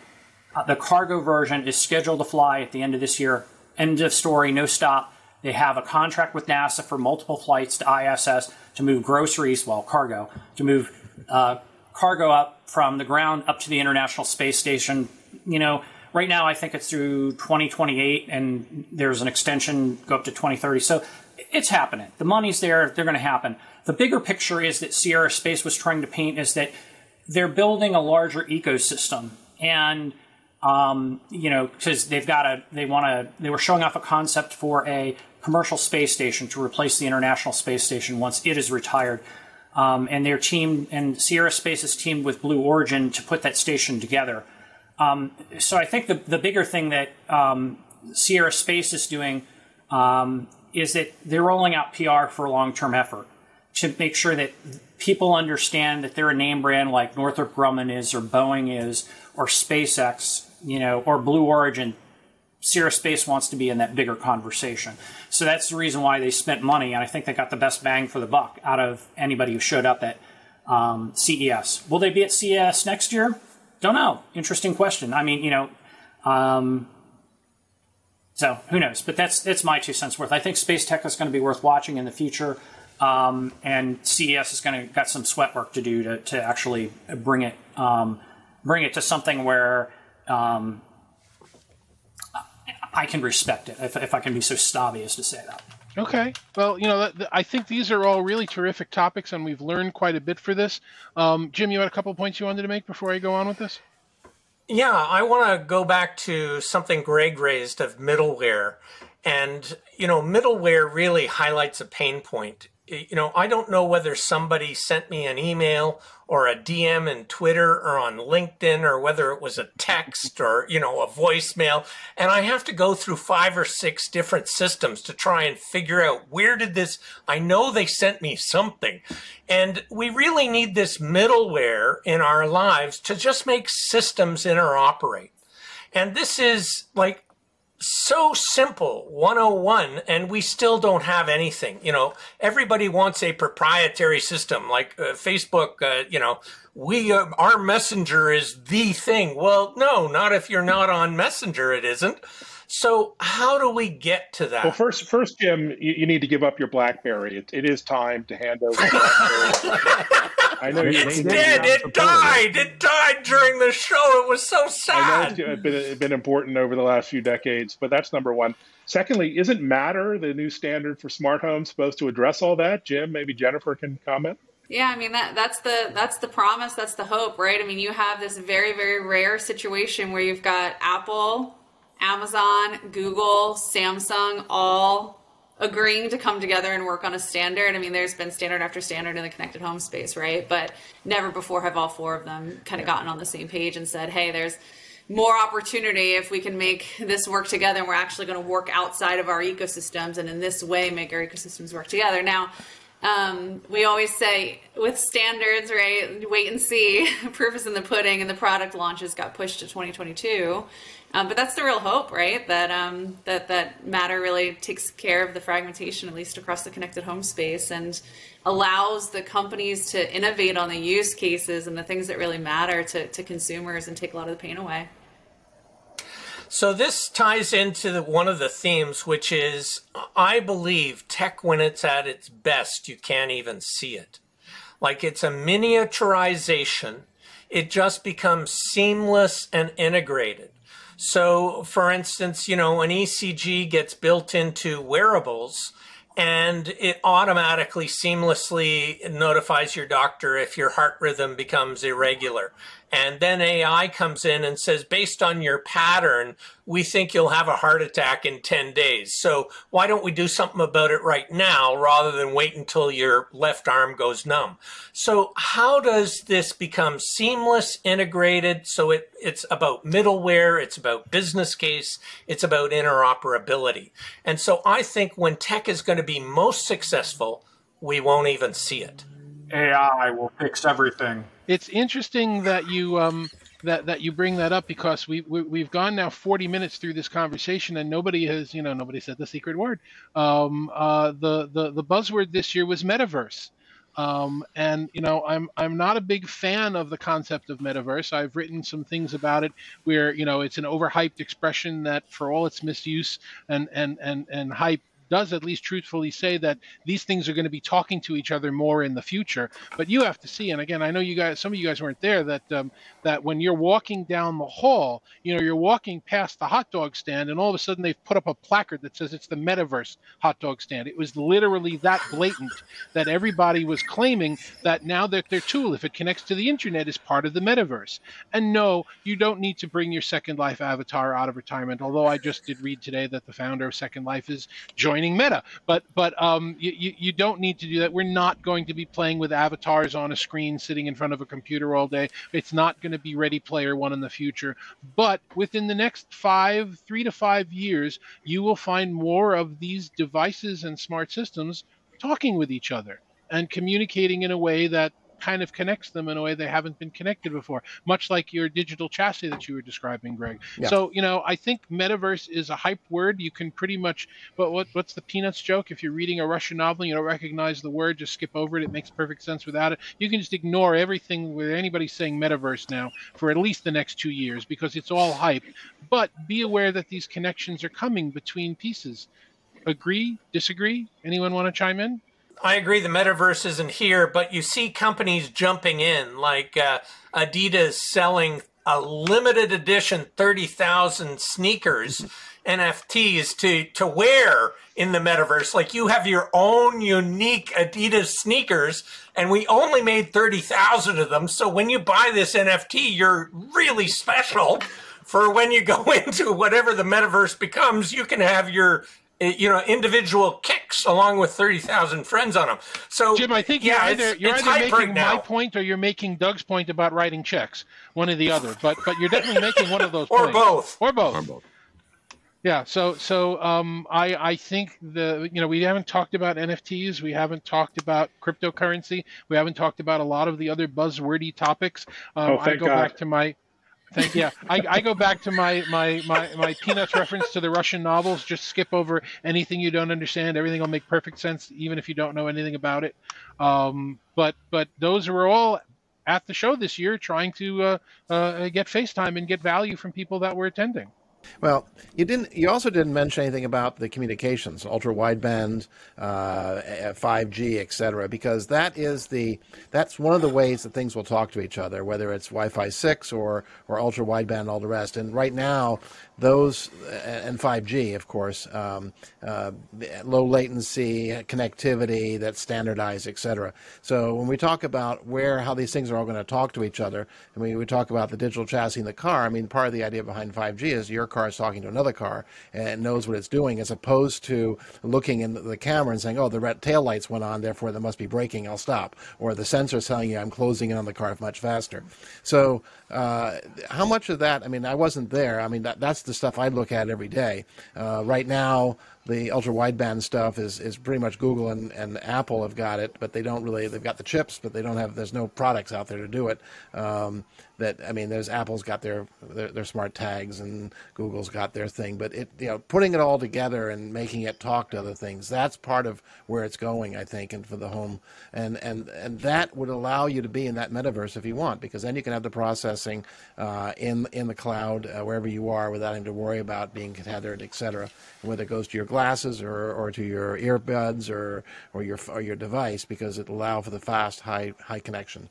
uh, the cargo version is scheduled to fly at the end of this year. End of story, no stop. They have a contract with NASA for multiple flights to ISS to move groceries, well, cargo, to move uh, cargo up from the ground up to the International Space Station. You know, right now I think it's through 2028, and there's an extension go up to 2030. So it's happening. The money's there. They're going to happen. The bigger picture is that Sierra Space was trying to paint is that they're building a larger ecosystem and um, you know, because they've got a, they want to, they were showing off a concept for a commercial space station to replace the International Space Station once it is retired. Um, and their team, and Sierra Space is teamed with Blue Origin to put that station together. Um, so I think the, the bigger thing that um, Sierra Space is doing um, is that they're rolling out PR for a long term effort to make sure that people understand that they're a name brand like Northrop Grumman is, or Boeing is, or SpaceX, you know, or Blue Origin, Sierra Space wants to be in that bigger conversation. So that's the reason why they spent money, and I think they got the best bang for the buck out of anybody who showed up at um, CES. Will they be at CES next year? Don't know. Interesting question. I mean, you know, um, so who knows? But that's that's my two cents worth. I think space tech is going to be worth watching in the future, um, and CES is going to got some sweat work to do to, to actually bring it um, bring it to something where um, I can respect it if, if I can be so snobby as to say that. Okay. Well, you know, I think these are all really terrific topics, and we've learned quite a bit for this. Um, Jim, you had a couple points you wanted to make before I go on with this? Yeah, I want to go back to something Greg raised of middleware. And, you know, middleware really highlights a pain point you know, I don't know whether somebody sent me an email or a DM in Twitter or on LinkedIn or whether it was a text or, you know, a voicemail. And I have to go through five or six different systems to try and figure out where did this, I know they sent me something. And we really need this middleware in our lives to just make systems interoperate. And this is like so simple 101 and we still don't have anything you know everybody wants a proprietary system like uh, facebook uh, you know we uh, our messenger is the thing well no not if you're not on messenger it isn't so how do we get to that? Well, first, first, Jim, you, you need to give up your BlackBerry. it, it is time to hand over. I know it's dead. It died. It died during the show. It was so sad. I know it's been, been important over the last few decades, but that's number one. Secondly, isn't Matter the new standard for smart homes supposed to address all that? Jim, maybe Jennifer can comment. Yeah, I mean that that's the that's the promise, that's the hope, right? I mean, you have this very very rare situation where you've got Apple, Amazon, Google, Samsung all agreeing to come together and work on a standard. I mean, there's been standard after standard in the connected home space, right? But never before have all four of them kind of gotten on the same page and said, "Hey, there's more opportunity if we can make this work together and we're actually going to work outside of our ecosystems and in this way make our ecosystems work together." Now, um, we always say with standards, right? Wait and see. Proof is in the pudding, and the product launches got pushed to 2022. Um, but that's the real hope, right? That um, that that Matter really takes care of the fragmentation, at least across the connected home space, and allows the companies to innovate on the use cases and the things that really matter to, to consumers and take a lot of the pain away. So this ties into the, one of the themes, which is I believe tech when it's at its best, you can't even see it. Like it's a miniaturization. It just becomes seamless and integrated. So, for instance, you know, an ECG gets built into wearables and it automatically seamlessly notifies your doctor if your heart rhythm becomes irregular. And then AI comes in and says, based on your pattern, we think you'll have a heart attack in 10 days. So why don't we do something about it right now rather than wait until your left arm goes numb? So how does this become seamless, integrated? So it, it's about middleware, it's about business case, it's about interoperability. And so I think when tech is going to be most successful, we won't even see it. AI will fix everything it's interesting that you um, that that you bring that up because we, we have gone now 40 minutes through this conversation and nobody has you know nobody said the secret word. Um, uh, the the the buzzword this year was metaverse. Um, and you know, I'm I'm not a big fan of the concept of metaverse. I've written some things about it where you know it's an overhyped expression that, for all its misuse and and and and hype, does at least truthfully say that these things are going to be talking to each other more in the future. But you have to see, and again, I know you guys, some of you guys weren't there, that um, that when you're walking down the hall, you know, you're walking past the hot dog stand, and all of a sudden they've put up a placard that says it's the metaverse hot dog stand. It was literally that blatant that everybody was claiming that now that their tool, if it connects to the internet, is part of the metaverse. And no, you don't need to bring your Second Life avatar out of retirement. Although I just did read today that the founder of Second Life is joining joining Meta. But but um, you, you don't need to do that. We're not going to be playing with avatars on a screen sitting in front of a computer all day. It's not going to be Ready Player One in the future. But within the next five, three to five years, you will find more of these devices and smart systems talking with each other and communicating in a way that kind of connects them in a way they haven't been connected before, much like your digital chassis that you were describing, Greg. Yeah. So, you know, I think metaverse is a hype word. You can pretty much, but what, what's the Peanuts joke? If you're reading a Russian novel and you don't recognize the word, just skip over it. It makes perfect sense without it. You can just ignore everything with anybody saying metaverse now for at least the next two years because it's all hype. But be aware that these connections are coming between pieces. Agree? Disagree? Anyone want to chime in? I agree the metaverse isn't here, but you see companies jumping in, like uh, Adidas selling a limited edition 30,000 sneakers, NFTs to, to wear in the metaverse. Like you have your own unique Adidas sneakers, and we only made 30,000 of them. So when you buy this NFT, you're really special for when you go into whatever the metaverse becomes, you can have your you know, individual kicks along with 30,000 friends on them. So, Jim, I think yeah, you're either, you're either making my point or you're making Doug's point about writing checks, one or the other. But but you're definitely making one of those or points. both. Or both. Or both. Yeah, so so um, I I think the you know we haven't talked about NFTs, we haven't talked about cryptocurrency, we haven't talked about a lot of the other buzzwordy topics. Um, oh, thank I go God. back to my Thank you. I, I go back to my, my, my, my Peanuts reference to the Russian novels. Just skip over anything you don't understand. Everything will make perfect sense, even if you don't know anything about it. Um, but but those were all at the show this year, trying to uh, uh, get FaceTime and get value from people that were attending. Well, you didn't. You also didn't mention anything about the communications, ultra wideband, uh, 5G, et cetera, because that is the that's one of the ways that things will talk to each other, whether it's Wi-Fi 6 or or ultra wideband, and all the rest. And right now, those and 5G, of course, um, uh, low latency connectivity that's standardized, et cetera. So when we talk about where how these things are all going to talk to each other, I mean, we talk about the digital chassis in the car. I mean, part of the idea behind 5G is your car is talking to another car and knows what it's doing, as opposed to looking in the camera and saying, "Oh, the red tail lights went on, therefore there must be braking. I'll stop," or the sensor telling you I'm closing in on the car much faster. So, uh, how much of that? I mean, I wasn't there. I mean, that, that's the stuff I look at every day. Uh, right now, the ultra wideband stuff is, is pretty much Google and, and Apple have got it, but they don't really. They've got the chips, but they don't have. There's no products out there to do it. Um, that I mean, there's Apple's got their, their, their smart tags and Google's got their thing, but it you know putting it all together and making it talk to other things. That's part of where it's going, I think, and for the home, and and and that would allow you to be in that metaverse if you want, because then you can have the processing uh, in in the cloud uh, wherever you are without having to worry about being tethered, et cetera. Whether it goes to your glasses or, or to your earbuds or or your or your device, because it allow for the fast high high connection.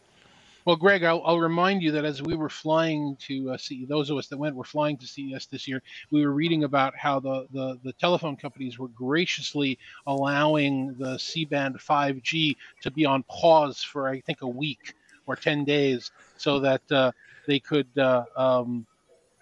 Well, Greg, I'll, I'll, remind you that as we were flying to uh, see those of us that went were flying to CES this year, we were reading about how the, the, the telephone companies were graciously allowing the C band 5G to be on pause for I think a week or 10 days, so that uh, they could uh, um,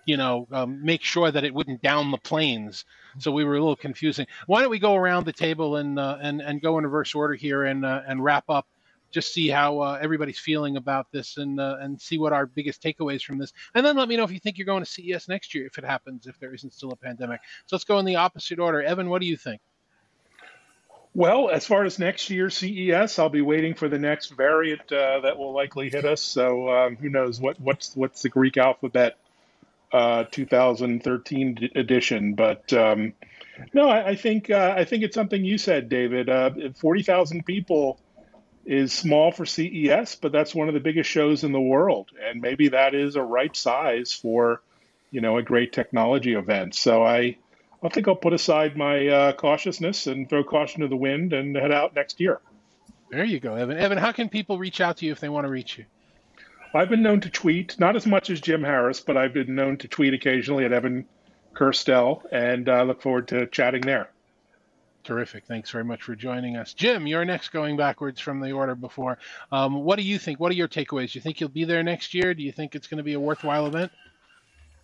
you know um, make sure that it wouldn't down the planes. So we were a little confusing. Why don't we go around the table and uh, and and go in reverse order here and uh, and wrap up just see how uh, everybody's feeling about this and uh, and see what our biggest takeaways from this. And then let me know if you think you're going to CES next year if it happens, if there isn't still a pandemic. So let's go in the opposite order. Evan, what do you think? Well, as far as next year CES, I'll be waiting for the next variant uh, that will likely hit us. So um, who knows what what's what's the Greek alphabet uh, 2013 edition? But um, no, I, I think uh, I think it's something you said, David. Uh, Forty thousand people is small for CES, but that's one of the biggest shows in the world, and maybe that is a right size for, you know, a great technology event. So I, I think I'll put aside my uh, cautiousness and throw caution to the wind and head out next year. There you go, Evan. Evan, how can people reach out to you if they want to reach you? I've been known to tweet, not as much as Jim Harris, but I've been known to tweet occasionally at Evan Kirstel, and I uh, look forward to chatting there. Terrific. Thanks very much for joining us. Jim, you're next going backwards from the order before. Um, what do you think? What are your takeaways? Do you think you'll be there next year? Do you think it's going to be a worthwhile event?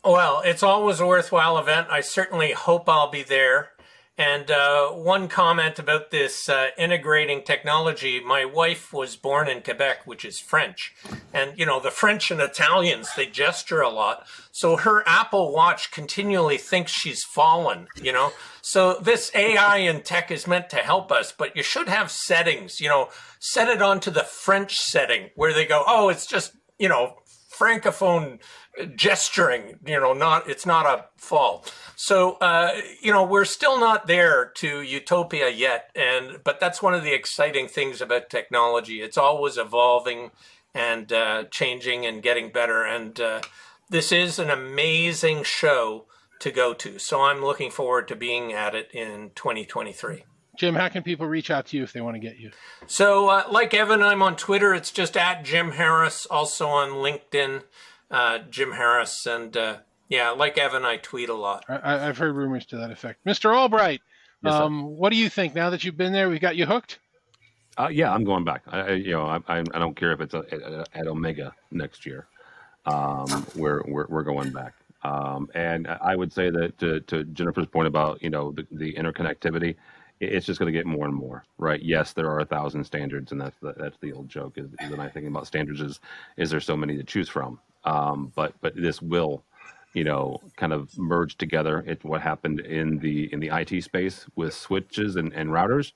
Well, it's always a worthwhile event. I certainly hope I'll be there. And uh, one comment about this uh, integrating technology my wife was born in Quebec, which is French. And, you know, the French and Italians, they gesture a lot. So her Apple Watch continually thinks she's fallen, you know? So this AI and tech is meant to help us, but you should have settings, you know, set it onto the French setting where they go, oh, it's just, you know, francophone gesturing, you know, not, it's not a fall. So, uh, you know, we're still not there to utopia yet. And, but that's one of the exciting things about technology. It's always evolving and uh, changing and getting better. And uh, this is an amazing show to go to. So I'm looking forward to being at it in 2023. Jim, how can people reach out to you if they want to get you? So, uh, like Evan, I'm on Twitter. It's just at Jim Harris. Also on LinkedIn, uh, Jim Harris. And uh, yeah, like Evan, I tweet a lot. I, have heard rumors to that effect. Mr. Albright, yes, um, what do you think now that you've been there? We've got you hooked. Uh, yeah, I'm going back. I, you know, I, I, don't care if it's a, at Omega next year. Um, we're, we're we're going back. Um, and I would say that to, to, Jennifer's point about you know the, the interconnectivity, it's just going to get more and more, right? Yes, there are a thousand standards, and that's the, that's the old joke. Is, is the nice thing about standards is is there so many to choose from. Um, but but this will you know, kind of merge together. It's what happened in the in the IT space with switches and, and routers.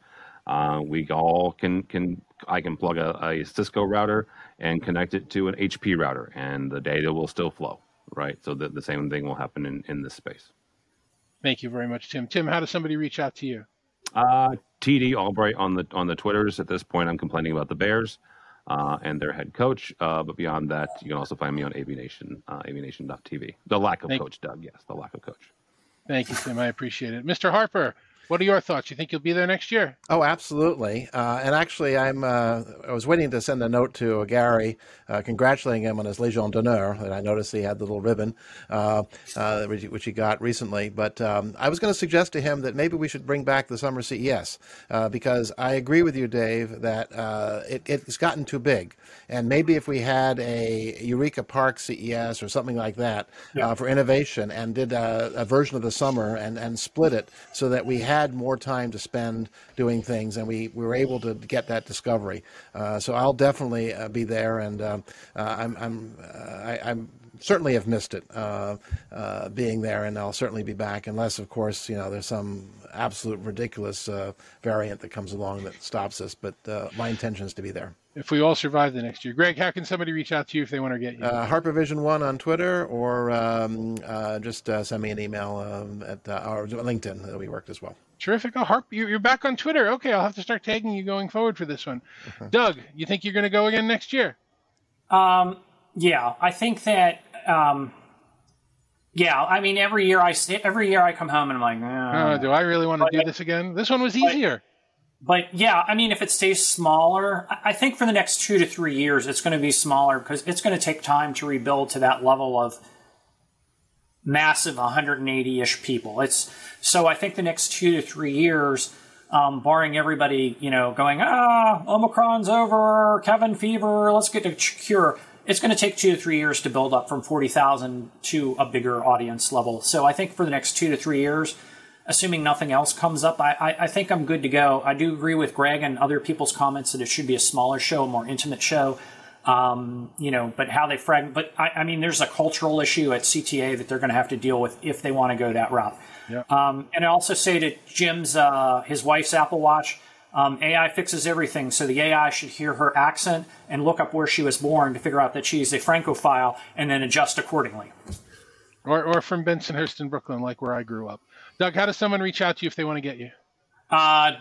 Uh, we all can can I can plug a, a, Cisco router and connect it to an HP router, and the data will still flow, right? So the, the same thing will happen in, in this space. Thank you very much, Tim. Tim, how does somebody reach out to you? Uh, TD Albright on the on the Twitters. At this point, I'm complaining about the Bears uh, and their head coach. Uh, but beyond that, you can also find me on AVNation, uh, avnation.tv. The lack of Thank coach, Doug. Yes, the lack of coach. Thank you, Tim. I appreciate it. Mr. Harper, what are your thoughts? You think you'll be there next year? Oh, absolutely. Uh, and actually, I'm. Uh, I was waiting to send a note to Gary, uh, congratulating him on his Legion d'honneur. And I noticed he had the little ribbon, uh, uh, which, which, he got recently. But um, I was going to suggest to him that maybe we should bring back the summer CES uh, because I agree with you, Dave, that it, it's gotten too big. And maybe if we had a Eureka Park CES or something like that yeah. for innovation and did a, a version of the summer and, and split it so that we had had more time to spend doing things, and we, we were able to get that discovery. Uh, so I'll definitely uh, be there, and um, uh, I'm I'm uh, I, I'm certainly have missed it uh, uh, being there, and I'll certainly be back, unless, of course, you know, there's some absolute ridiculous uh, variant that comes along that stops us. But uh, my intention is to be there. If we all survive the next year, Greg, how can somebody reach out to you if they want to get you? Uh, HarperVision One on Twitter, or um, uh, just send me an email um, at our LinkedIn. We worked as well. Terrific. Oh, Harp, you're back on Twitter. Okay, I'll have to start tagging you going forward for this one. Doug, you think you're going to go again next year? Um, yeah, I think that um, yeah, I mean, every year I sit, every year I come home and I'm like, oh, oh do I really want to do this again? This one was easier. But, but yeah, I mean, if it stays smaller, I think for the next two to three years, it's going to be smaller because it's going to take time to rebuild to that level of massive 180-ish people. It's so I think the next two to three years, um, barring everybody, you know, going ah, Omicron's over, Kevin fever, let's get a cure it's going to take two to three years to build up from 40,000 to a bigger audience level. So I think for the next two to three years, assuming nothing else comes up, I, I, I, think I'm good to go. I do agree with Greg and other people's comments that it should be a smaller show, a more intimate show. Um, you know, but how they fragment, but I, I, mean, there's a cultural issue at CTA that they're going to have to deal with if they want to go that route. Yeah. Um, and I also say to Jim's, uh, his wife's Apple Watch, um, AI fixes everything, so the AI should hear her accent and look up where she was born to figure out that she's a Francophile and then adjust accordingly. Or, or from Bensonhurst in Brooklyn, like where I grew up. Doug, how does someone reach out to you if they want to get you? Uh,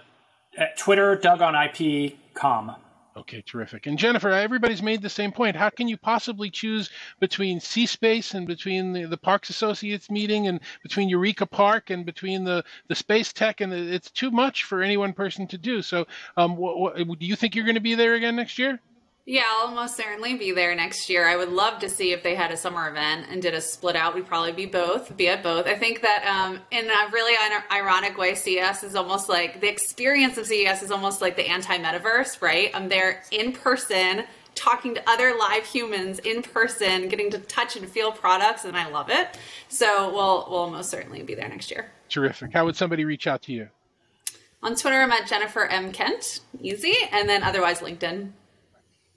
at Twitter, Doug on IP.com. Okay, terrific. And Jennifer, everybody's made the same point. How can you possibly choose between C-Space and between the, the Parks Associates meeting and between Eureka Park and between the, the Space Tech? And the, it's too much for any one person to do. So, um, what, what, do you think you're going to be there again next year? Yeah, I'll most certainly be there next year. I would love to see if they had a summer event and did a split out. We'd probably be both, be at both. I think that um, in a really ironic way, CES is almost like the experience of CES is almost like the anti metaverse, right? I'm there in person, talking to other live humans in person, getting to touch and feel products, and I love it. So we'll we'll most certainly be there next year. Terrific. How would somebody reach out to you? On Twitter, I'm at Jennifer M. Kent, easy, and then otherwise LinkedIn.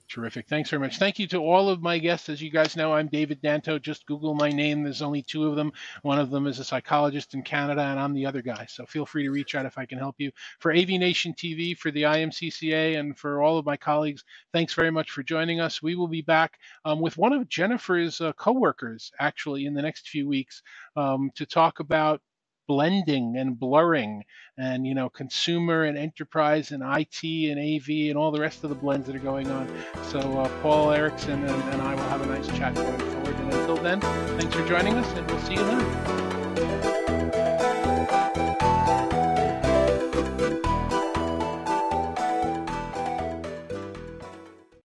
Terrific. Thanks very much. Thank you to all of my guests. As you guys know, I'm David Danto. Just Google my name. There's only two of them. One of them is a psychologist in Canada, and I'm the other guy. So feel free to reach out if I can help you. For AV Nation TV, for the IMCCA, and for all of my colleagues, thanks very much for joining us. We will be back um, with one of Jennifer's uh, coworkers, actually, in the next few weeks um, to talk about blending and blurring and you know consumer and enterprise and IT and AV and all the rest of the blends that are going on. So uh, Paul Erickson and, and I will have a nice chat going forward. And until then, thanks for joining us, and we'll see you then.